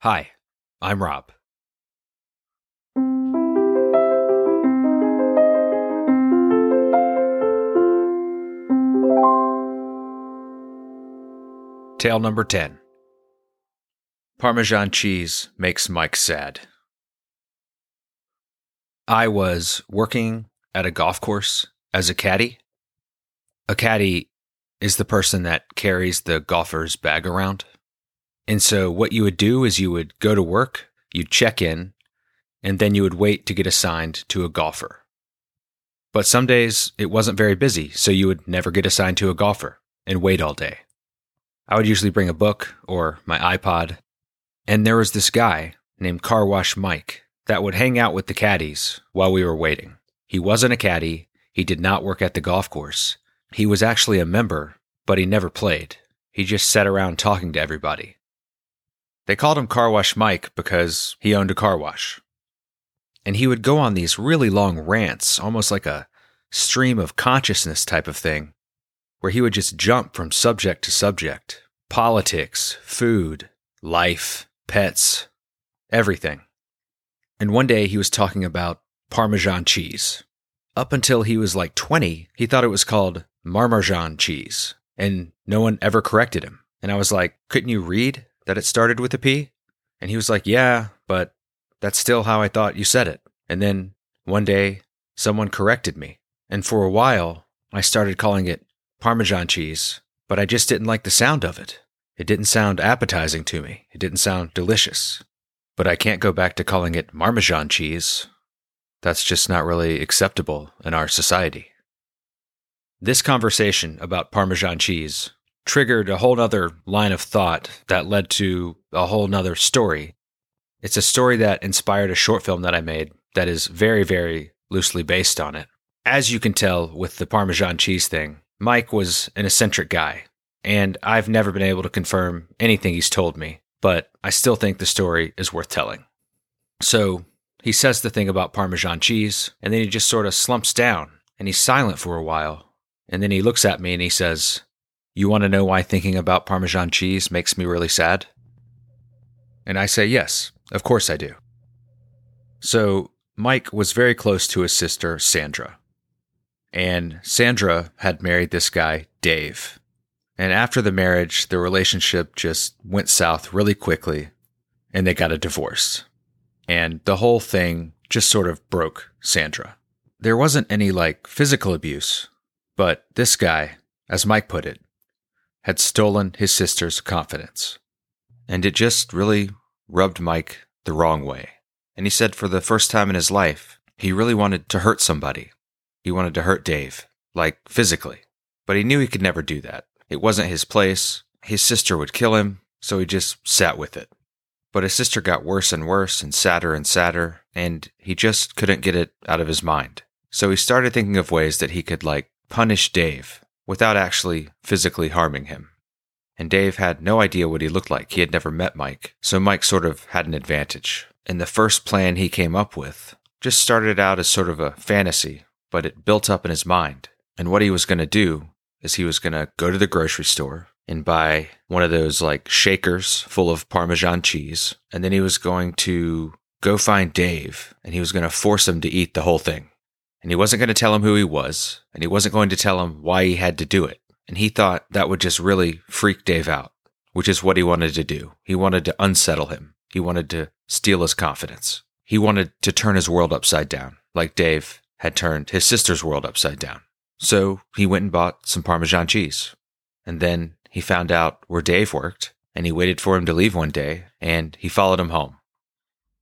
Hi, I'm Rob. Tale number 10 Parmesan cheese makes Mike sad. I was working at a golf course as a caddy. A caddy is the person that carries the golfer's bag around. And so, what you would do is you would go to work, you'd check in, and then you would wait to get assigned to a golfer. But some days it wasn't very busy, so you would never get assigned to a golfer and wait all day. I would usually bring a book or my iPod, and there was this guy named Car Wash Mike that would hang out with the caddies while we were waiting. He wasn't a caddy, he did not work at the golf course. He was actually a member, but he never played. He just sat around talking to everybody. They called him Car Wash Mike because he owned a car wash. And he would go on these really long rants, almost like a stream of consciousness type of thing, where he would just jump from subject to subject politics, food, life, pets, everything. And one day he was talking about Parmesan cheese. Up until he was like 20, he thought it was called Marmarjan cheese, and no one ever corrected him. And I was like, couldn't you read that it started with a P? And he was like, yeah, but that's still how I thought you said it. And then one day, someone corrected me. And for a while, I started calling it Parmesan cheese, but I just didn't like the sound of it. It didn't sound appetizing to me. It didn't sound delicious. But I can't go back to calling it Marmesan cheese. That's just not really acceptable in our society. This conversation about Parmesan cheese triggered a whole nother line of thought that led to a whole nother story. It's a story that inspired a short film that I made that is very, very loosely based on it. As you can tell with the Parmesan cheese thing, Mike was an eccentric guy, and I've never been able to confirm anything he's told me, but I still think the story is worth telling. So he says the thing about Parmesan cheese, and then he just sort of slumps down and he's silent for a while. And then he looks at me and he says, You want to know why thinking about Parmesan cheese makes me really sad? And I say, Yes, of course I do. So Mike was very close to his sister, Sandra. And Sandra had married this guy, Dave. And after the marriage, the relationship just went south really quickly and they got a divorce. And the whole thing just sort of broke Sandra. There wasn't any like physical abuse, but this guy, as Mike put it, had stolen his sister's confidence. And it just really rubbed Mike the wrong way. And he said for the first time in his life, he really wanted to hurt somebody. He wanted to hurt Dave, like physically. But he knew he could never do that. It wasn't his place. His sister would kill him, so he just sat with it. But his sister got worse and worse and sadder and sadder, and he just couldn't get it out of his mind. So he started thinking of ways that he could, like, punish Dave without actually physically harming him. And Dave had no idea what he looked like. He had never met Mike, so Mike sort of had an advantage. And the first plan he came up with just started out as sort of a fantasy but it built up in his mind. And what he was going to do is he was going to go to the grocery store and buy one of those like shakers full of Parmesan cheese. And then he was going to go find Dave and he was going to force him to eat the whole thing. And he wasn't going to tell him who he was and he wasn't going to tell him why he had to do it. And he thought that would just really freak Dave out, which is what he wanted to do. He wanted to unsettle him. He wanted to steal his confidence. He wanted to turn his world upside down, like Dave had turned his sister's world upside down. So he went and bought some Parmesan cheese. And then he found out where Dave worked, and he waited for him to leave one day, and he followed him home.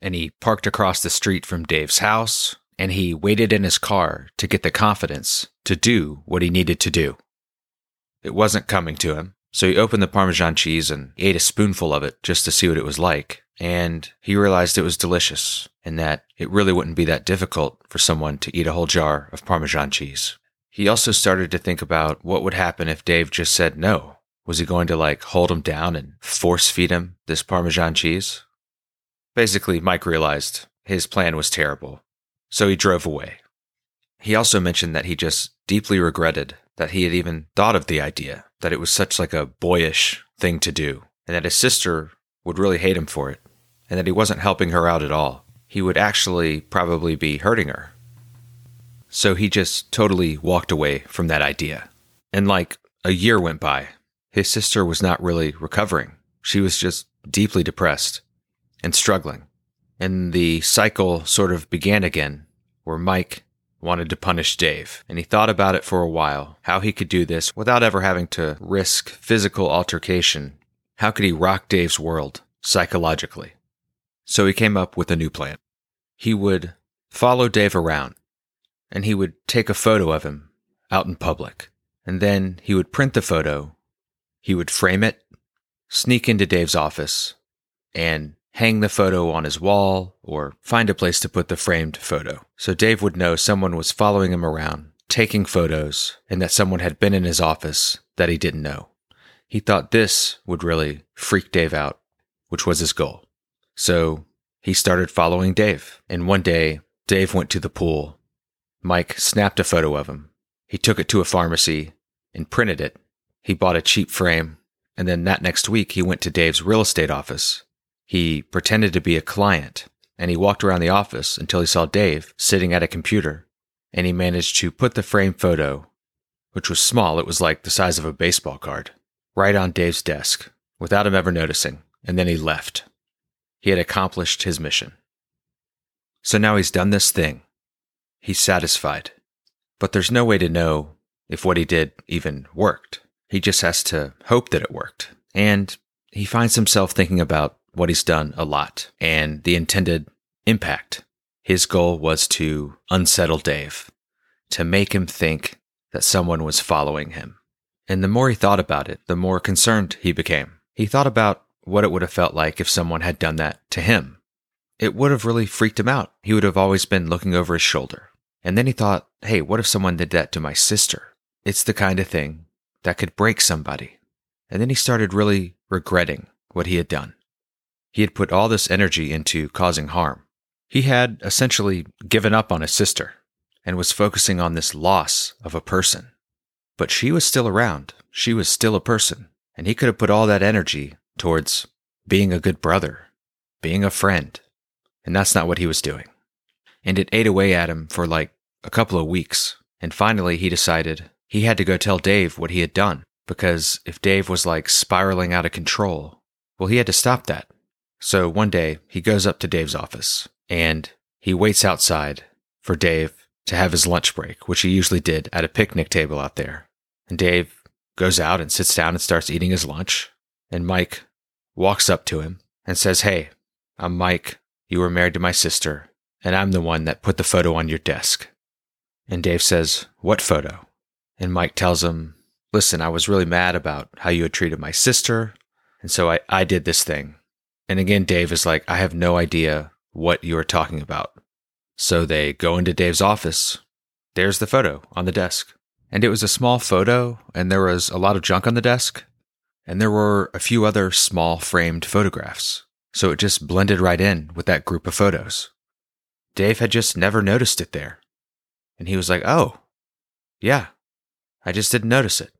And he parked across the street from Dave's house, and he waited in his car to get the confidence to do what he needed to do. It wasn't coming to him, so he opened the Parmesan cheese and ate a spoonful of it just to see what it was like and he realized it was delicious and that it really wouldn't be that difficult for someone to eat a whole jar of Parmesan cheese. He also started to think about what would happen if Dave just said no. Was he going to like hold him down and force feed him this Parmesan cheese? Basically, Mike realized his plan was terrible, so he drove away. He also mentioned that he just deeply regretted that he had even thought of the idea, that it was such like a boyish thing to do, and that his sister would really hate him for it. and that he wasn't helping her out at all. He would actually probably be hurting her. So he just totally walked away from that idea. And like a year went by, his sister was not really recovering. She was just deeply depressed and struggling. And the cycle sort of began again, where Mike wanted to punish Dave. And he thought about it for a while, how he could do this without ever having to risk physical altercation. How could he rock Dave's world psychologically? So he came up with a new plan. He would follow Dave around and he would take a photo of him out in public. And then he would print the photo, he would frame it, sneak into Dave's office, and hang the photo on his wall or find a place to put the framed photo. So Dave would know someone was following him around, taking photos, and that someone had been in his office that he didn't know. He thought this would really freak Dave out, which was his goal. So he started following Dave. And one day, Dave went to the pool. Mike snapped a photo of him. He took it to a pharmacy and printed it. He bought a cheap frame. And then that next week, he went to Dave's real estate office he pretended to be a client and he walked around the office until he saw Dave sitting at a computer and he managed to put the frame photo, which was small, it was like the size of a baseball card, right on Dave's desk without him ever noticing, and then he left. He had accomplished his mission. So now he's done this thing. He's satisfied. But there's no way to know if what he did even worked. He just has to hope that it worked. And he finds himself thinking about what he's done a lot and the intended impact. His goal was to unsettle Dave, to make him think that someone was following him. And the more he thought about it, the more concerned he became. He thought about what it would have felt like if someone had done that to him. It would have really freaked him out. He would have always been looking over his shoulder. And then he thought, hey, what if someone did that to my sister? It's the kind of thing that could break somebody. And then he started really regretting what he had done. He had put all this energy into causing harm. He had essentially given up on his sister and was focusing on this loss of a person. But she was still around. She was still a person. And he could have put all that energy towards being a good brother, being a friend. And that's not what he was doing. And it ate away at him for like a couple of weeks. And finally, he decided he had to go tell Dave what he had done. Because if Dave was like spiraling out of control, well, he had to stop that. So one day he goes up to Dave's office and he waits outside for Dave to have his lunch break, which he usually did at a picnic table out there. And Dave goes out and sits down and starts eating his lunch. And Mike walks up to him and says, Hey, I'm Mike. You were married to my sister, and I'm the one that put the photo on your desk. And Dave says, What photo? And Mike tells him, Listen, I was really mad about how you had treated my sister. And so I, I did this thing. And again, Dave is like, I have no idea what you are talking about. So they go into Dave's office. There's the photo on the desk. And it was a small photo, and there was a lot of junk on the desk. And there were a few other small framed photographs. So it just blended right in with that group of photos. Dave had just never noticed it there. And he was like, Oh, yeah, I just didn't notice it.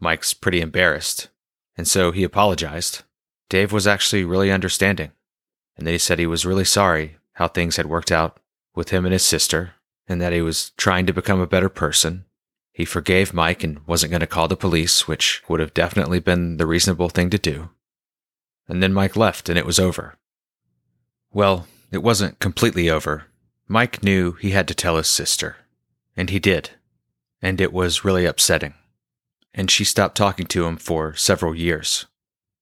Mike's pretty embarrassed. And so he apologized Dave was actually really understanding, and they said he was really sorry how things had worked out with him and his sister, and that he was trying to become a better person. He forgave Mike and wasn't going to call the police, which would have definitely been the reasonable thing to do. And then Mike left, and it was over. Well, it wasn't completely over. Mike knew he had to tell his sister, and he did. And it was really upsetting. And she stopped talking to him for several years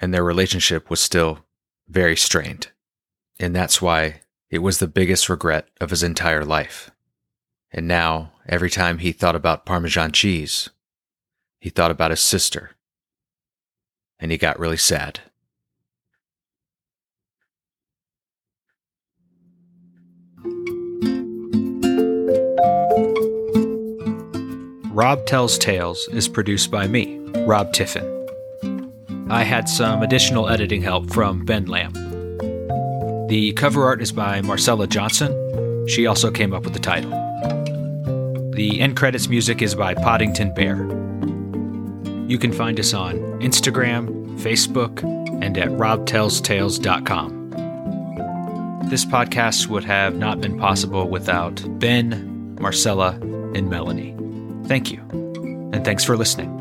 and their relationship was still very strained. And that's why it was the biggest regret of his entire life. And now, every time he thought about Parmesan cheese, he thought about his sister. And he got really sad. Rob Tells Tales is produced by me, Rob Tiffin. I had some additional editing help from Ben Lamb. The cover art is by Marcella Johnson. She also came up with the title. The end credits music is by Podington Bear. You can find us on Instagram, Facebook, and at robtellstales.com. This podcast would have not been possible without Ben, Marcella, and Melanie. Thank you, and thanks for listening.